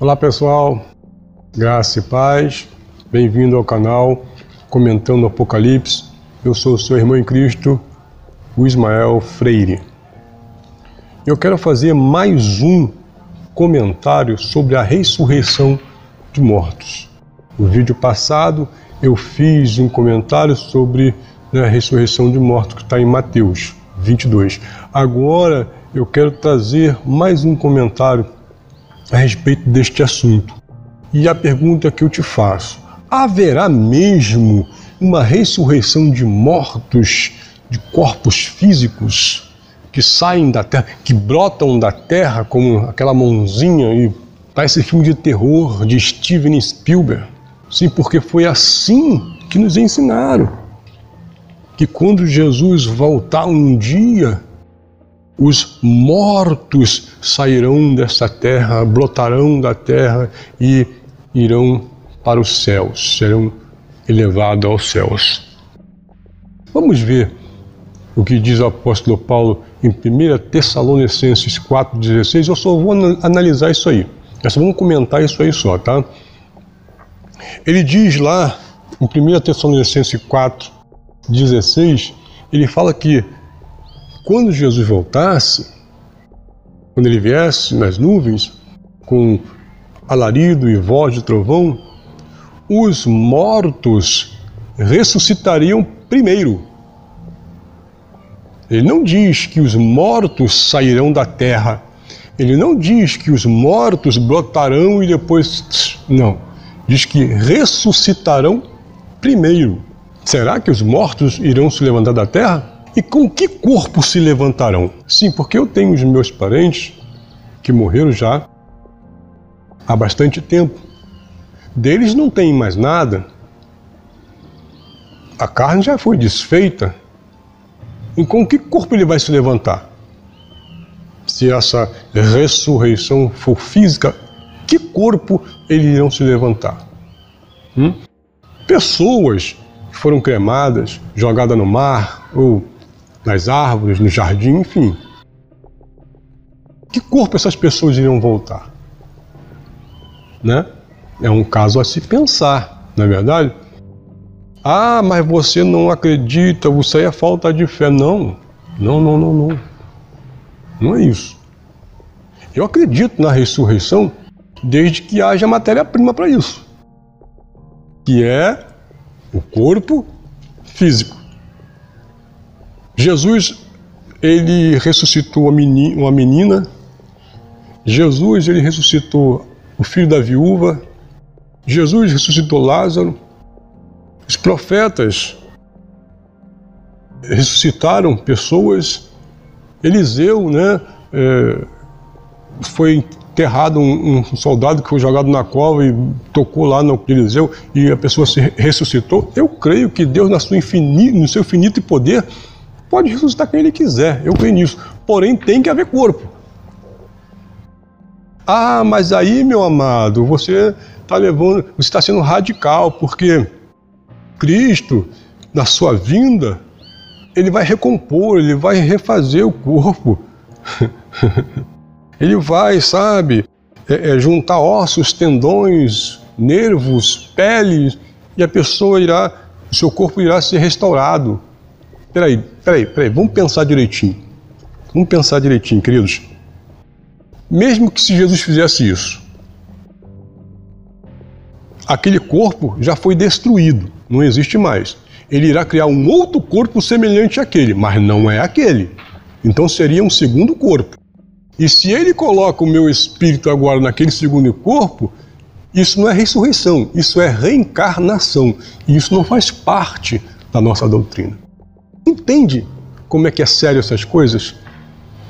Olá pessoal, graça e paz, bem-vindo ao canal Comentando Apocalipse. Eu sou o seu irmão em Cristo, o Ismael Freire. Eu quero fazer mais um comentário sobre a ressurreição de mortos. No vídeo passado eu fiz um comentário sobre né, a ressurreição de mortos que está em Mateus 22. Agora eu quero trazer mais um comentário a respeito deste assunto. E a pergunta que eu te faço: haverá mesmo uma ressurreição de mortos, de corpos físicos que saem da terra, que brotam da terra como aquela mãozinha e parece filme de terror de Steven Spielberg? Sim, porque foi assim que nos ensinaram. Que quando Jesus voltar um dia, os mortos sairão dessa terra, brotarão da terra e irão para os céus, serão elevados aos céus. Vamos ver o que diz o apóstolo Paulo em 1 Tessalonicenses 4,16. Eu só vou analisar isso aí. Nós vamos comentar isso aí só, tá? Ele diz lá em 1 Tessalonicenses 4,16, ele fala que quando Jesus voltasse, quando ele viesse nas nuvens, com alarido e voz de trovão, os mortos ressuscitariam primeiro. Ele não diz que os mortos sairão da terra. Ele não diz que os mortos brotarão e depois. Não. Diz que ressuscitarão primeiro. Será que os mortos irão se levantar da terra? E com que corpo se levantarão? Sim, porque eu tenho os meus parentes que morreram já há bastante tempo. Deles não tem mais nada. A carne já foi desfeita. E com que corpo ele vai se levantar? Se essa ressurreição for física, que corpo eles irão se levantar? Hum? Pessoas foram cremadas, jogadas no mar ou nas árvores, no jardim, enfim. Que corpo essas pessoas iriam voltar? Né? É um caso a se pensar, não é verdade? Ah, mas você não acredita, aí é falta de fé. Não, não, não, não, não. Não é isso. Eu acredito na ressurreição desde que haja matéria-prima para isso, que é o corpo físico. Jesus, ele ressuscitou uma menina, Jesus, ele ressuscitou o filho da viúva, Jesus ressuscitou Lázaro, os profetas ressuscitaram pessoas, Eliseu, né, é, foi enterrado um, um, soldado que foi jogado na cova e tocou lá no Eliseu e a pessoa se ressuscitou. Eu creio que Deus, na sua infinito, no seu infinito poder, Pode ressuscitar quem ele quiser, eu creio nisso. Porém, tem que haver corpo. Ah, mas aí, meu amado, você está levando, você está sendo radical, porque Cristo, na sua vinda, ele vai recompor, ele vai refazer o corpo. ele vai, sabe, é, é, juntar ossos, tendões, nervos, peles, e a pessoa irá, o seu corpo irá ser restaurado. Peraí, peraí, peraí, vamos pensar direitinho. Vamos pensar direitinho, queridos. Mesmo que se Jesus fizesse isso, aquele corpo já foi destruído, não existe mais. Ele irá criar um outro corpo semelhante àquele, mas não é aquele. Então seria um segundo corpo. E se ele coloca o meu espírito agora naquele segundo corpo, isso não é ressurreição, isso é reencarnação. E isso não faz parte da nossa doutrina. Entende como é que é sério essas coisas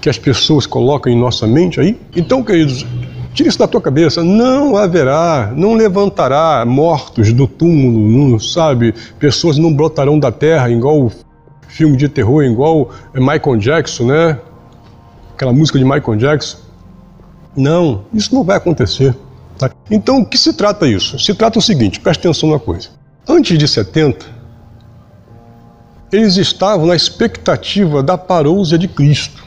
que as pessoas colocam em nossa mente aí? Então, queridos, tire isso da tua cabeça. Não haverá, não levantará mortos do túmulo, não sabe? Pessoas não brotarão da terra, igual filme de terror, igual Michael Jackson, né? Aquela música de Michael Jackson. Não, isso não vai acontecer. Tá? Então, o que se trata isso? Se trata o seguinte, preste atenção numa coisa. Antes de 70, eles estavam na expectativa da parousia de Cristo.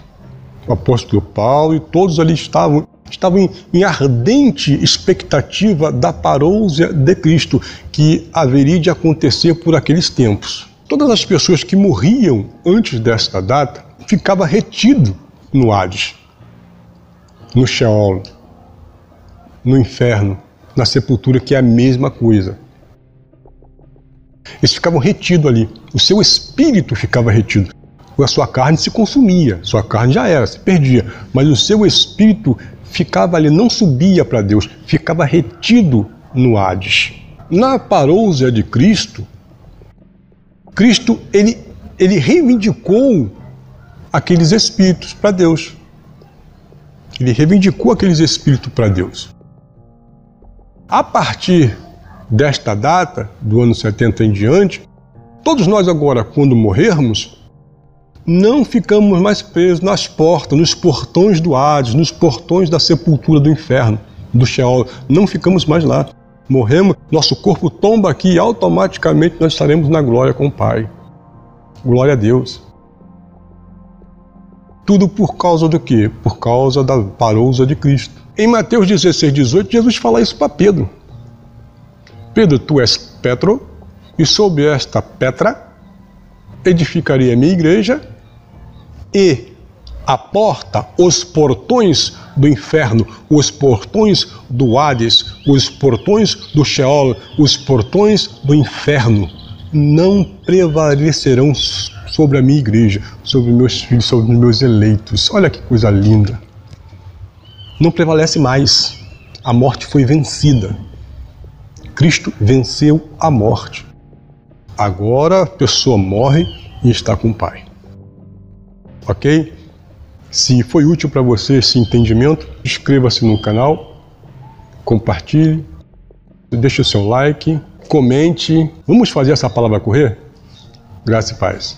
O apóstolo Paulo e todos ali estavam estavam em, em ardente expectativa da parousia de Cristo, que haveria de acontecer por aqueles tempos. Todas as pessoas que morriam antes desta data ficavam retido no Hades, no Sheol, no inferno, na sepultura, que é a mesma coisa. Eles ficavam retidos ali, o seu espírito ficava retido. A sua carne se consumia, sua carne já era, se perdia, mas o seu espírito ficava ali, não subia para Deus, ficava retido no Hades. Na parousia de Cristo, Cristo ele, ele reivindicou aqueles espíritos para Deus. Ele reivindicou aqueles espíritos para Deus. A partir desta data, do ano 70 em diante, todos nós agora, quando morrermos, não ficamos mais presos nas portas, nos portões do Hades, nos portões da sepultura do inferno, do Sheol. Não ficamos mais lá. Morremos, nosso corpo tomba aqui e automaticamente nós estaremos na glória com o Pai. Glória a Deus. Tudo por causa do quê? Por causa da parousa de Cristo. Em Mateus 16, 18, Jesus fala isso para Pedro. Pedro, tu és Petro, e sob esta Petra edificarei a minha igreja, e a porta, os portões do inferno, os portões do Hades, os portões do Sheol, os portões do inferno não prevalecerão sobre a minha igreja, sobre meus filhos, sobre os meus eleitos. Olha que coisa linda. Não prevalece mais. A morte foi vencida. Cristo venceu a morte. Agora a pessoa morre e está com o Pai. Ok? Se foi útil para você esse entendimento, inscreva-se no canal, compartilhe, deixe o seu like, comente. Vamos fazer essa palavra correr? Graça e paz.